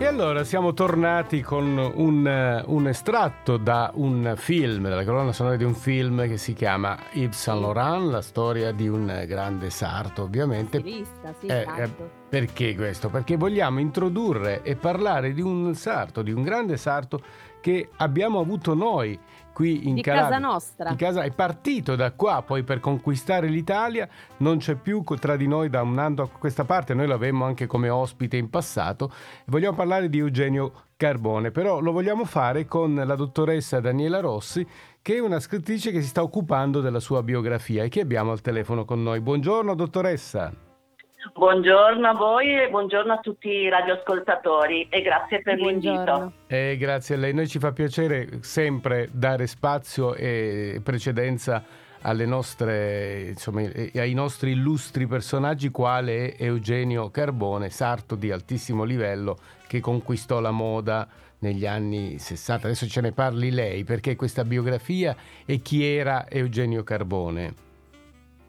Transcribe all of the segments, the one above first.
E allora siamo tornati con un, eh, un, estratto da un film, dalla colonna sonora di un film che si chiama Yves Saint Laurent, la storia di un grande sarto ovviamente. Stilista, sì, eh, eh, perché questo? Perché vogliamo introdurre e parlare di un sarto, di un grande sarto che abbiamo avuto noi qui in di Calabria. casa nostra. In casa è partito da qua poi per conquistare l'Italia, non c'è più tra di noi da un anno a questa parte, noi l'avemmo anche come ospite in passato. Vogliamo parlare di Eugenio Carbone, però lo vogliamo fare con la dottoressa Daniela Rossi, che è una scrittrice che si sta occupando della sua biografia e che abbiamo al telefono con noi. Buongiorno dottoressa. Buongiorno a voi e buongiorno a tutti i radioascoltatori e grazie per l'invito. Eh, grazie a lei, noi ci fa piacere sempre dare spazio e precedenza alle nostre, insomma, ai nostri illustri personaggi quale Eugenio Carbone, sarto di altissimo livello che conquistò la moda negli anni 60. Adesso ce ne parli lei perché questa biografia e chi era Eugenio Carbone.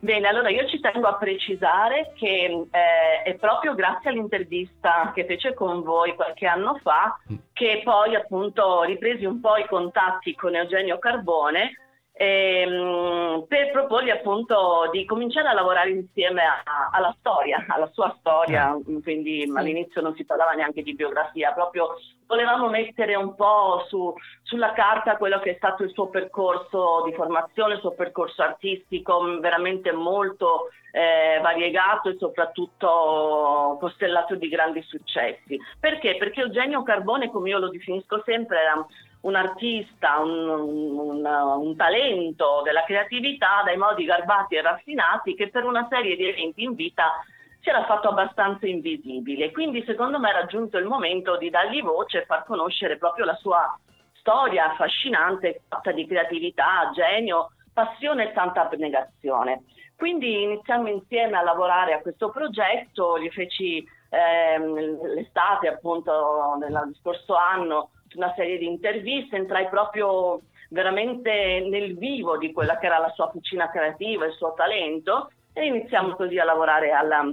Bene, allora io ci tengo a precisare che eh, è proprio grazie all'intervista che fece con voi qualche anno fa mm. che poi appunto ripresi un po' i contatti con Eugenio Carbone ehm, per proporgli appunto di cominciare a lavorare insieme a, alla storia, alla sua storia, eh. quindi all'inizio non si parlava neanche di biografia, proprio volevamo mettere un po' su, sulla carta quello che è stato il suo percorso di formazione, il suo percorso artistico, veramente molto eh, variegato e soprattutto costellato di grandi successi. Perché? Perché Eugenio Carbone, come io lo definisco sempre, era un artista, un, un, un, talento della creatività dai modi garbati e raffinati che per una serie di eventi in vita si era fatto abbastanza invisibile. Quindi secondo me era giunto il momento di dargli voce e far conoscere proprio la sua storia affascinante, fatta di creatività, genio, passione e tanta abnegazione. Quindi iniziamo insieme a lavorare a questo progetto, gli feci ehm, l'estate appunto dello scorso anno una serie di interviste, entrai proprio veramente nel vivo di quella che era la sua cucina creativa, il suo talento e iniziamo così a lavorare alla,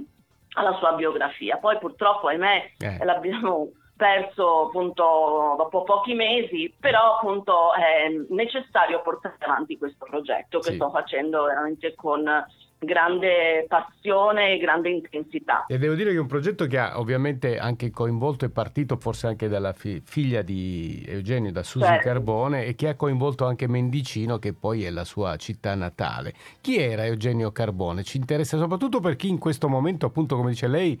alla sua biografia. Poi purtroppo, ahimè, eh. l'abbiamo perso appunto dopo pochi mesi, però appunto è necessario portare avanti questo progetto che sì. sto facendo veramente con grande passione e grande intensità. E devo dire che è un progetto che ha ovviamente anche coinvolto e partito forse anche dalla fi- figlia di Eugenio, da Susi certo. Carbone, e che ha coinvolto anche Mendicino, che poi è la sua città natale. Chi era Eugenio Carbone? Ci interessa soprattutto per chi in questo momento, appunto come dice lei,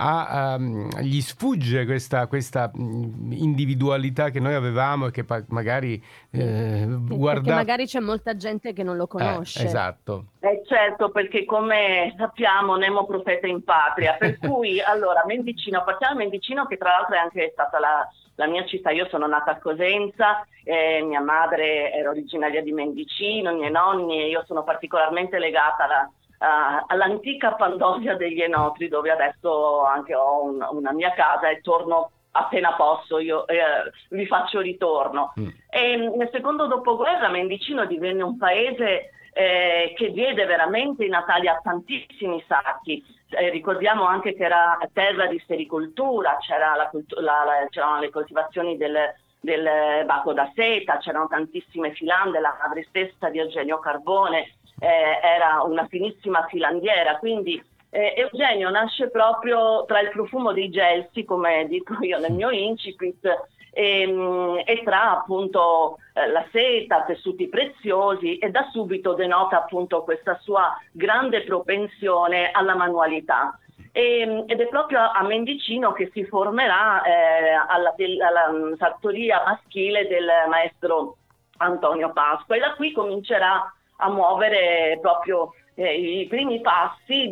ha, um, gli sfugge questa, questa, mm, individualità che noi avevamo e che pa- magari eh, guarda... magari c'è molta gente che non lo eh, conosce. Eh, esatto. Eh, certo, perché come sappiamo Nemo profeta in patria, per cui allora Mendicino, partiamo da Mendicino che tra l'altro è anche stata la, la mia città, io sono nata a Cosenza, eh, mia madre era originaria di Mendicino, i miei nonni e io sono particolarmente legata alla, uh, all'antica Pandovia degli Enotri dove adesso anche ho un, una mia casa e torno appena posso, io eh, vi faccio ritorno. Mm. E nel secondo dopoguerra Mendicino divenne un paese eh, che diede veramente in Italia tantissimi sacchi. Eh, ricordiamo anche che era terra di sericoltura, c'era la, la, la, c'erano le coltivazioni del, del baco da seta, c'erano tantissime filande, la madre stessa di Eugenio Carbone eh, era una finissima filandiera, quindi eh, Eugenio nasce proprio tra il profumo dei gelsi, come dico io nel mio incipit, e, ehm, e tra appunto eh, la seta, tessuti preziosi e da subito denota appunto questa sua grande propensione alla manualità. Ehm, ed è proprio a Mendicino che si formerà eh, alla, alla sartoria maschile del maestro Antonio Pasqua e da qui comincerà a muovere proprio eh, i primi passi,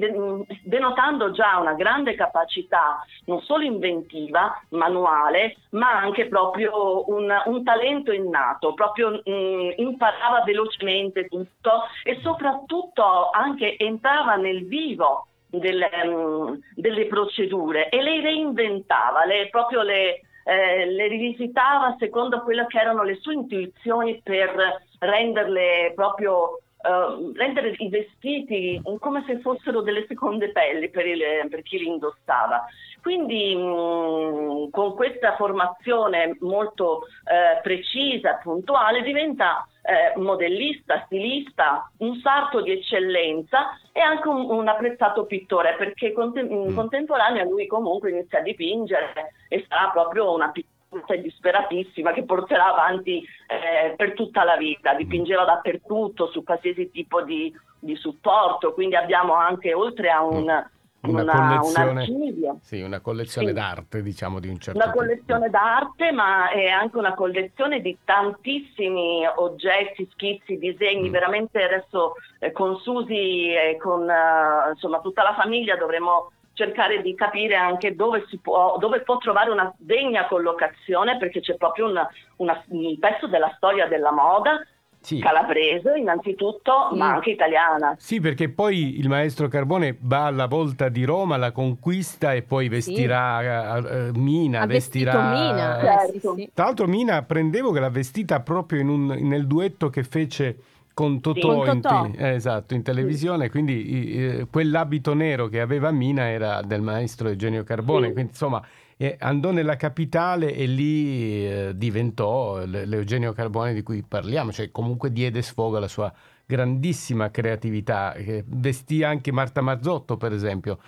denotando già una grande capacità non solo inventiva, manuale, ma anche proprio un, un talento innato, proprio mh, mm, imparava velocemente tutto e soprattutto anche entrava nel vivo delle, mh, mm, delle procedure e le reinventava, le, proprio le, eh, le rivisitava secondo quelle che erano le sue intuizioni per renderle proprio uh, rendere i vestiti come se fossero delle seconde pelli per, il, per chi li indossava. Quindi mh, mm, con questa formazione molto eh, precisa, puntuale, diventa eh, modellista, stilista, un sarto di eccellenza e anche un, un apprezzato pittore perché contem- in mm. contemporanea lui comunque inizia a dipingere e sarà proprio una pittura disperatissima che porterà avanti eh, per tutta la vita, dipingeva dappertutto su qualsiasi tipo di, di supporto, quindi abbiamo anche oltre a un, mm una, una collezione, sì, una collezione sì. d'arte, diciamo di un certo Una tipo. collezione d'arte, ma è anche una collezione di tantissimi oggetti, schizzi, disegni, mm. veramente adesso eh, con Susi e con uh, insomma, tutta la famiglia dovremo cercare di capire anche dove, si può, dove può trovare una degna collocazione, perché c'è proprio una, una, un pezzo della storia della moda sì. calabrese innanzitutto, mm. ma anche italiana. Sì, perché poi il maestro Carbone va alla volta di Roma, la conquista e poi vestirà sì. uh, Mina, ha vestirà Mina. Certo. Sì, Tra l'altro Mina prendevo che l'ha vestita proprio in un, nel duetto che fece con Totò, sì, con Totò. In, eh, esatto, in televisione, quindi eh, quell'abito nero che aveva Mina era del maestro Eugenio Carbone, quindi insomma e andò nella capitale e lì eh, diventò l'Eugenio Carbone di cui parliamo, cioè comunque diede sfogo alla sua grandissima creatività, vestì anche Marta Marzotto per esempio.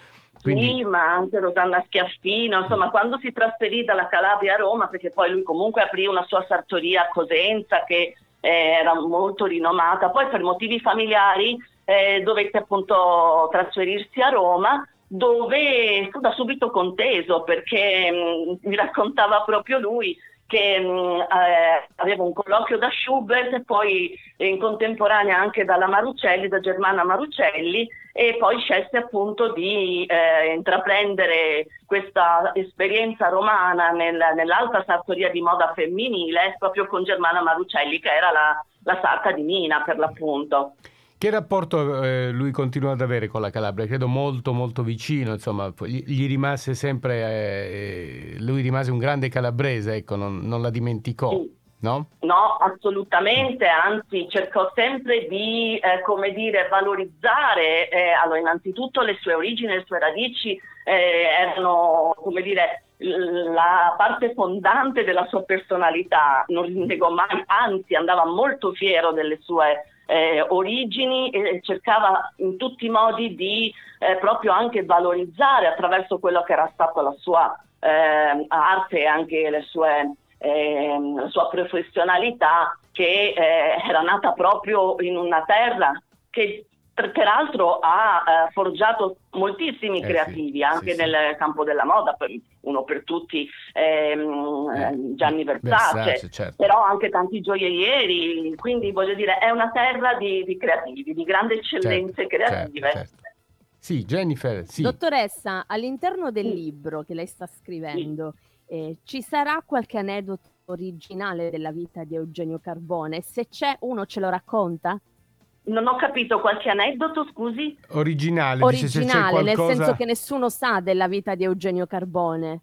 Quindi... Sì, ma anche Rosanna Schiaffino, insomma, quando si trasferì dalla Calabria a Roma, perché poi lui comunque aprì una sua sartoria a Cosenza che eh, era molto rinomata, poi per motivi familiari eh, dovette appunto trasferirsi a Roma dove fu da subito conteso perché mh, mm, mi raccontava proprio lui che mh, mm, eh, aveva un colloquio da Schubert e poi in contemporanea anche dalla Marucelli, da Germana Marucelli e poi scelse appunto di eh, intraprendere questa esperienza romana nel, nell'alta sartoria di moda femminile proprio con Germana Marucelli che era la, la sarta di Mina per l'appunto. Che rapporto eh, lui continua ad avere con la Calabria? Credo molto molto vicino, insomma, gli, gli rimase sempre, eh, lui rimase un grande calabrese, ecco, non, non la dimenticò. Sì. No? no? assolutamente, anzi cercò sempre di, eh, come dire, valorizzare, eh, allora innanzitutto le sue origini, le sue radici eh, erano, come dire, la parte fondante della sua personalità, non li negò mai, anzi andava molto fiero delle sue eh, origini e cercava in tutti i modi di eh, proprio anche valorizzare attraverso quello che era stata la sua eh, arte e anche le sue, ehm, la sua professionalità che eh, era nata proprio in una terra che peraltro ha eh, forgiato moltissimi eh, creativi sì, anche sì, nel sì. campo della moda, uno per tutti ehm, eh, Gianni Versace, Versace certo. però anche tanti gioiellieri, quindi voglio dire è una terra di, di creativi, di grandi eccellenze certo, creative. Certo, certo. Sì, Jennifer, sì. Dottoressa, all'interno del libro che lei sta scrivendo, eh, ci sarà qualche aneddoto originale della vita di Eugenio Carbone? Se c'è uno ce lo racconta? Non ho capito qualche aneddoto, scusi? Originale, Originale, nel senso che nessuno sa della vita di Eugenio Carbone.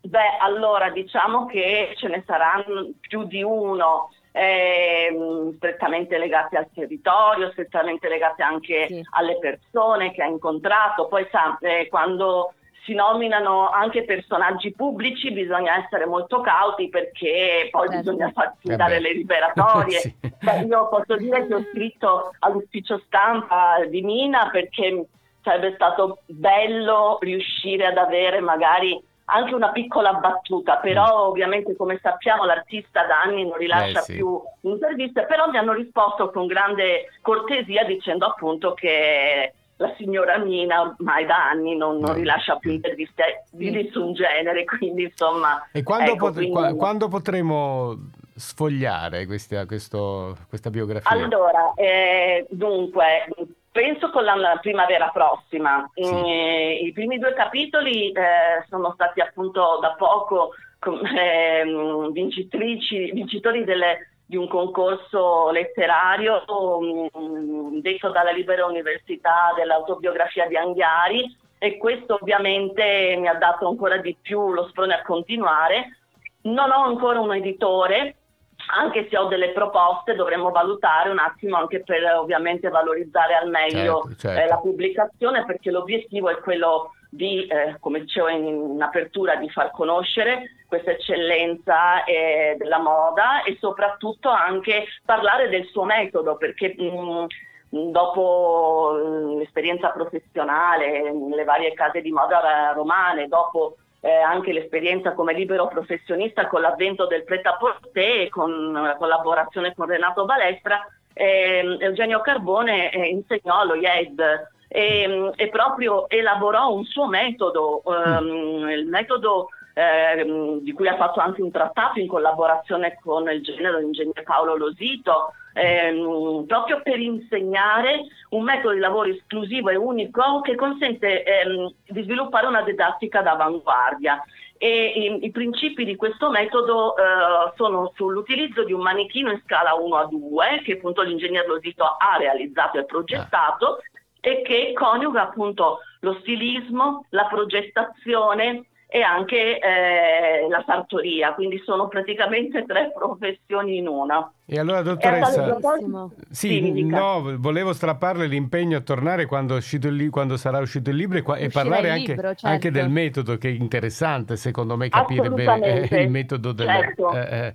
Beh, allora diciamo che ce ne saranno più di uno. Eh, strettamente legati al territorio, strettamente legati anche sì. alle persone che ha incontrato. Poi sa, eh, quando si nominano anche personaggi pubblici, bisogna essere molto cauti perché poi certo. bisogna farsi eh dare le liberatorie. sì. Beh, io posso dire che ho scritto all'ufficio stampa di Mina perché sarebbe stato bello riuscire ad avere magari anche una piccola battuta, però mm. ovviamente come sappiamo l'artista da anni non rilascia eh, sì. più interviste, però mi hanno risposto con grande cortesia dicendo appunto che la signora Mina ormai da anni non, non rilascia più interviste di nessun genere, quindi insomma... E quando, ecco, pot- quindi... quando potremo sfogliare questa, questo, questa biografia? Allora, eh, dunque, penso con la, primavera prossima. Sì. Eh, I primi due capitoli eh, sono stati appunto da poco eh, vincitrici, vincitori delle di un concorso letterario um, detto dalla Libera Università dell'autobiografia di Anghiari e questo ovviamente mi ha dato ancora di più lo sprone a continuare. Non ho ancora un editore, anche se ho delle proposte, dovremmo valutare un attimo anche per ovviamente valorizzare al meglio certo, certo. Eh, la pubblicazione, perché l'obiettivo è quello di, eh, come dicevo in, in, apertura, di far conoscere questa eccellenza eh, della moda e soprattutto anche parlare del suo metodo, perché mh, dopo l'esperienza professionale nelle varie case di moda romane, dopo eh, anche l'esperienza come libero professionista con l'avvento del pret-à-porter e con la collaborazione con Renato Balestra, eh, Eugenio Carbone eh, insegnò allo IED e, e, proprio elaborò un suo metodo, ehm, il metodo eh, di cui ha fatto anche un trattato in collaborazione con il genero ingegnere Paolo Losito, ehm, proprio per insegnare un metodo di lavoro esclusivo e unico che consente ehm, di sviluppare una didattica d'avanguardia. E i, i principi di questo metodo eh, sono sull'utilizzo di un manichino in scala 1 a 2 che appunto l'ingegner Losito ha realizzato e progettato e che coniuga appunto lo stilismo, la progettazione e anche eh, la sartoria, quindi sono praticamente tre professioni in una. E allora dottoressa, sì, sì no, volevo strapparle l'impegno a tornare quando, il, quando sarà uscito il libro e, qua, e parlare anche, libro, certo. anche, del metodo che è interessante secondo me capire bene eh, il metodo del... Certo. Eh, eh,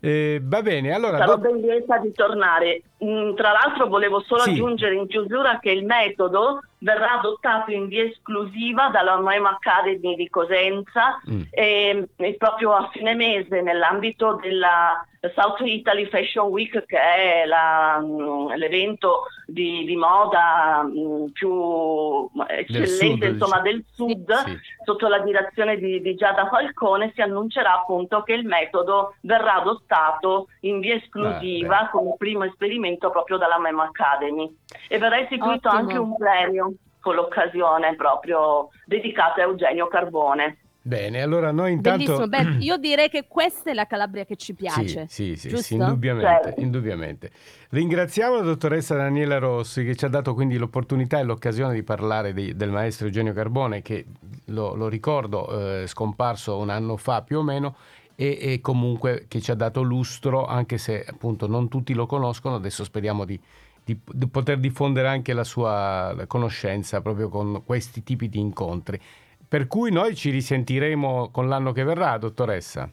eh, va bene, allora... Sarò ben lieta di tornare. Mm, tra l'altro volevo solo sì. aggiungere in chiusura che il metodo verrà adottato in via esclusiva dalla Noema Academy di Cosenza mm. e, e proprio a fine mese nell'ambito della South Italy Fashion Week che è la, mm, l'evento di, di moda mm, più eccellente del insomma, del sud sì. sotto la direzione di, di, Giada Falcone si annuncerà appunto che il metodo verrà adottato in via esclusiva ah, come primo esperimento proprio dalla Mem Academy e verrà istituito Ottimo. anche un premio con l'occasione proprio dedicato a Eugenio Carbone. Bene, allora noi intanto... Beh, io direi che questa è la Calabria che ci piace. Sì, sì, sì, sì indubbiamente, certo. indubbiamente, Ringraziamo la dottoressa Daniela Rossi che ci ha dato quindi l'opportunità e l'occasione di parlare di, del maestro Eugenio Carbone che, lo, lo ricordo, eh, scomparso un anno fa più o meno e, e, comunque che ci ha dato lustro anche se appunto non tutti lo conoscono, adesso speriamo di, di, di poter diffondere anche la sua conoscenza proprio con questi tipi di incontri. Per cui noi ci risentiremo con l'anno che verrà, dottoressa.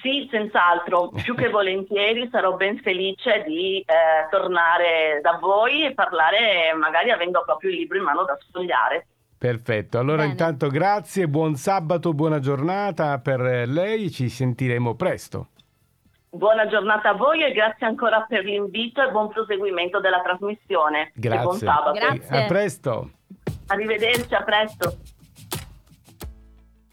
Sì, senz'altro, più che volentieri sarò ben felice di eh, tornare da voi e parlare magari avendo proprio il libro in mano da sfogliare. Perfetto, allora Bene. intanto grazie, buon sabato, buona giornata per lei, ci sentiremo presto. Buona giornata a voi e grazie ancora per l'invito e buon proseguimento della trasmissione. Grazie. buon sabato. Grazie. A presto. Arrivederci, a presto.